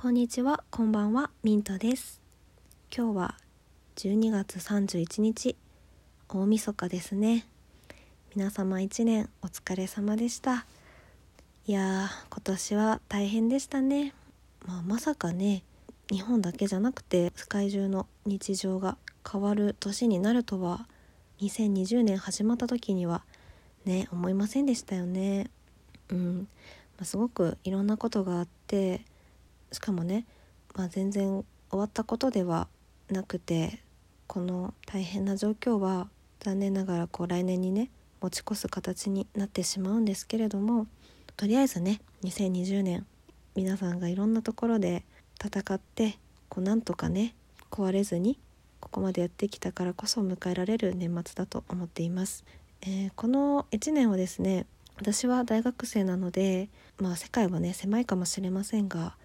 こんにちは、こんばんは、ミントです。今日は12月31日、大晦日ですね。皆様一年お疲れ様でした。いやー、今年は大変でしたね。まあ、まさかね、日本だけじゃなくて世界中の日常が変わる年になるとは、2020年始まった時にはね、思いませんでしたよね。うん、まあ、すごくいろんなことがあって、しかもね、まあ、全然終わったことではなくてこの大変な状況は残念ながらこう来年にね持ち越す形になってしまうんですけれどもとりあえずね2020年皆さんがいろんなところで戦ってこうなんとかね壊れずにここまでやってきたからこそ迎えられる年末だと思っています。えーこの1年はですね私は大学生なのでまあ世界はね狭いかもしれませんが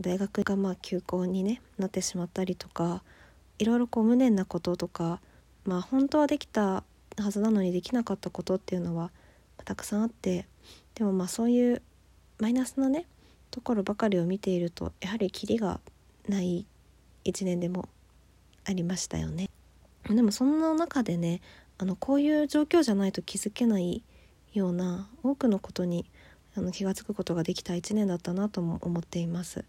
大学がまあ休校に、ね、なってしまったりとかいろいろこう無念なこととか、まあ、本当はできたはずなのにできなかったことっていうのはたくさんあってでもまあそういうマイナスなねところばかりを見ているとやはりキリがない一年でもありましたよね。でもそんな中でねあのこういう状況じゃないと気づけないような多くのことにあの気が付くことができた一年だったなとも思っています。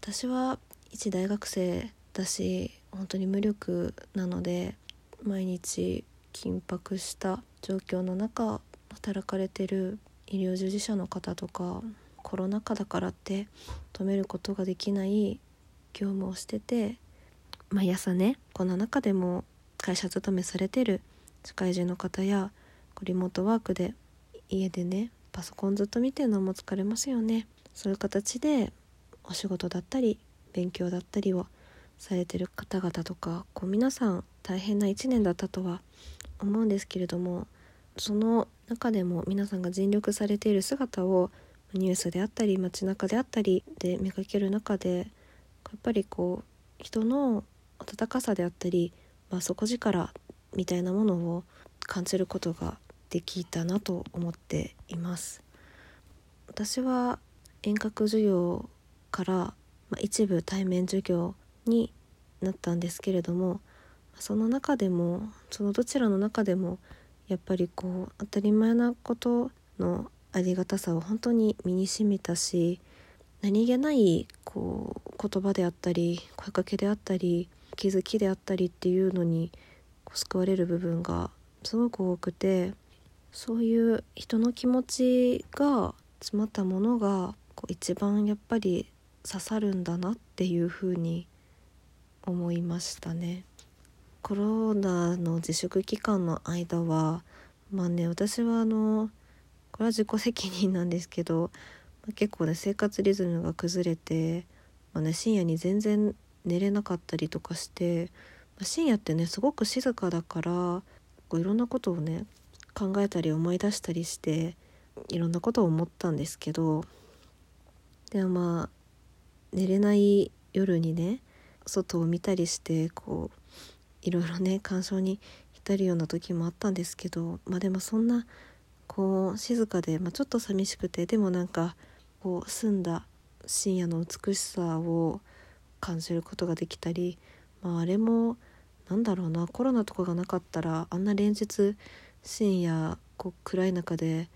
私は一大学生だし本当に無力なので毎日緊迫した状況の中働かれてる医療従事者の方とかコロナ禍だからって止めることができない業務をしてて毎朝ねこんな中でも会社勤めされてる社会人の方やリモートワークで家でねパソコンずっと見てるのも疲れますよね。そういう形でお仕事だったり勉強だったりをされてる方々とかこう皆さん大変な1年だったとは思うんですけれどもその中でも皆さんが尽力されている姿をニュースであったり街中であったりで見かける中でやっぱりこう人の温かさであったり、まあ、底力みたいなものを感じることができたなと思っています。私は遠隔授業から、まあ、一部対面授業になったんですけれどもその中でもそのどちらの中でもやっぱりこう当たり前なことのありがたさを本当に身にしみたし何気ないこう言葉であったり声かけであったり気づきであったりっていうのに救われる部分がすごく多くてそういう人の気持ちが詰まったものがこう一番やっぱり刺さるんだなっていうふうに思いましたね。コロナの自粛期間の間はまあね私はあのこれは自己責任なんですけど、結構ね生活リズムが崩れて、まあね、深夜に全然寝れなかったりとかして、まあ深夜ってねすごく静かだからこういろんなことをね考えたり思い出したりしていろんなことを思ったんですけどでもまあ寝れない夜にね外を見たりしてこういろいろね感傷に浸るような時もあったんですけどまあでもそんなこう静かで、まあ、ちょっと寂しくてでもなんかこう澄んだ深夜の美しさを感じることができたり、まあ、あれもなんだろうなコロナとかがなかったらあんな連日深夜こう暗い中で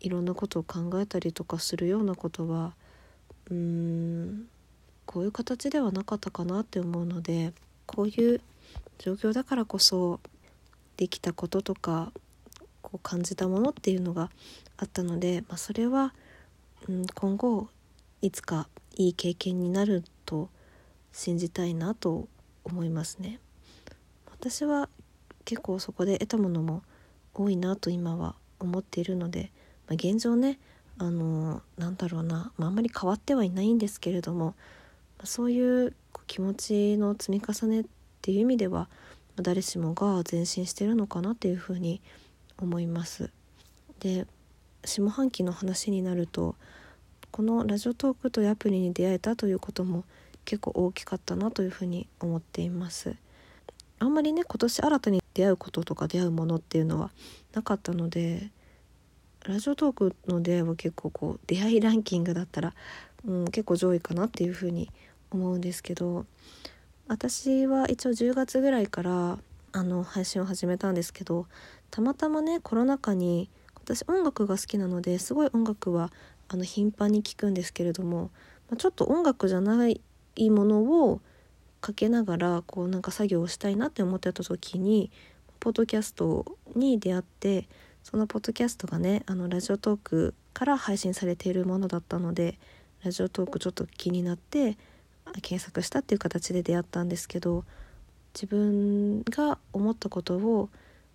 いろんなことを考えたりとかするようなことはうーんこういう形ではなかったかなって思うのでこういう状況だからこそできたこととかこう感じたものっていうのがあったので、まあ、それは、うん、今後いつかいい経験になると信じたいなと思いますね。私は結構そこで得たものも多いなと今は思っているので、まあ、現状ねあのなんだろうな、まあ、あんまり変わってはいないんですけれども、そういう気持ちの積み重ねっていう意味では、誰しもが前進してるのかなっていうふうに思います。で下半期の話になるとこのラジオトークというアプリに出会えたということも結構大きかったなというふうに思っています。あんまりね今年新たに出会うこととか出会うものっていうのはなかったのでラジオトークの出会いは結構こう出会いランキングだったらうん、結構上位かなっていうふうに思うんですけど私は一応10月ぐらいからあの配信を始めたんですけどたまたまねコロナ禍に私音楽が好きなのですごい音楽はあの頻繁に聴くんですけれども、まあ、ちょっと音楽じゃないものをかけながらこうなんか作業をしたいなって思ってた時にポッドキャストに出会ってそのポッドキャストがねあのラジオトークから配信されているものだったのでラジオトークちょっと気になって検索したっていう形で出会ったんですけど自分が思ったことを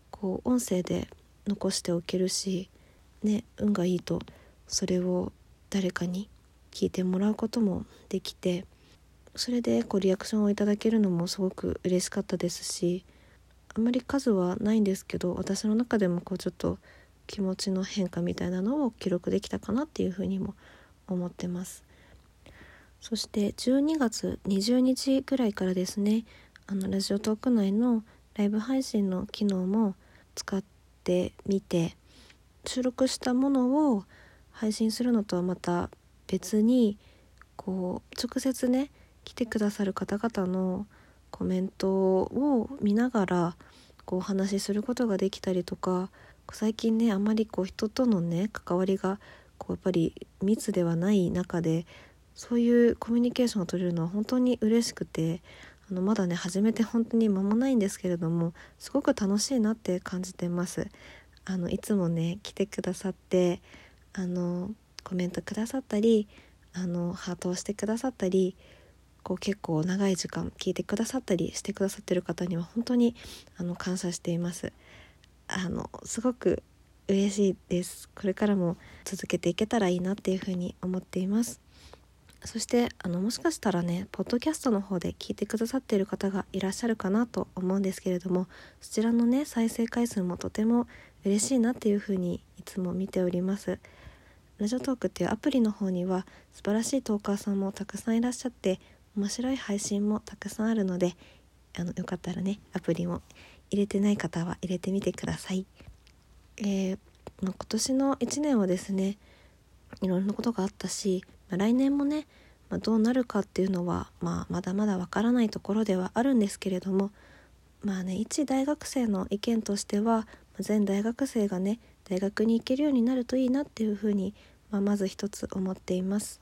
こう音声で残しておけるし、ね、運がいいとそれを誰かに聞いてもらうこともできてそれでこうリアクションをいただけるのもすごく嬉しかったですしあまり数はないんですけど私の中でもこうちょっと気持ちの変化みたいなのを記録できたかなっていうふうにも思ってます。そして12月20日ぐらいからですねあのラジオトーク内のライブ配信の機能も使ってみて収録したものを配信するのとはまた別にこう直接ね来てくださる方々のコメントを見ながらこうお話しすることができたりとか最近ねあまりこう人とのね関わりがこうやっぱり密ではない中でそういうコミュニケーションを取れるのは本当に嬉しくてあのまだね始めて本当に間もないんですけれどもすごく楽しいなって感じてます。あのいつもね来てくださってあのコメントくださったりあのハートをしてくださったりこう結構長い時間聞いてくださったりしてくださってる方には本当にあの感謝しています。あのすごく嬉しいです。これからも続けていけたらいいなっていうふうに思っています。そしてあのもしかしたらねポッドキャストの方で聞いてくださっている方がいらっしゃるかなと思うんですけれどもそちらのね再生回数もとても嬉しいなっていうふうにいつも見ております。ラジオトークっていうアプリの方には素晴らしいトーカーさんもたくさんいらっしゃって面白い配信もたくさんあるのであのよかったらねアプリも入れてない方は入れてみてください。えー、ま、今年の1年はですねいろんなことがあったし、まあ、来年もね、まあ、どうなるかっていうのは、まあ、まだまだわからないところではあるんですけれどもまあね一大学生の意見としては全大学生がね大学に行けるようになるといいなっていうふうに、まあ、まず一つ思っています。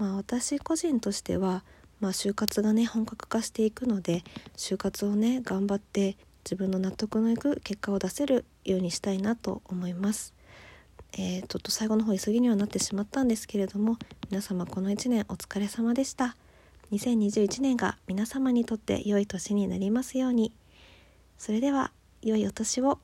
まあ、私個人としてはまあ、就活がね本格化していくので就活をね頑張って自分の納得のいく結果を出せるようにしたいなと思います。えー、ちょっと最後の方急ぎにはなってしまったんですけれども皆様この1年お疲れ様でした。2021年が皆様にとって良い年になりますように。それでは良いお年を。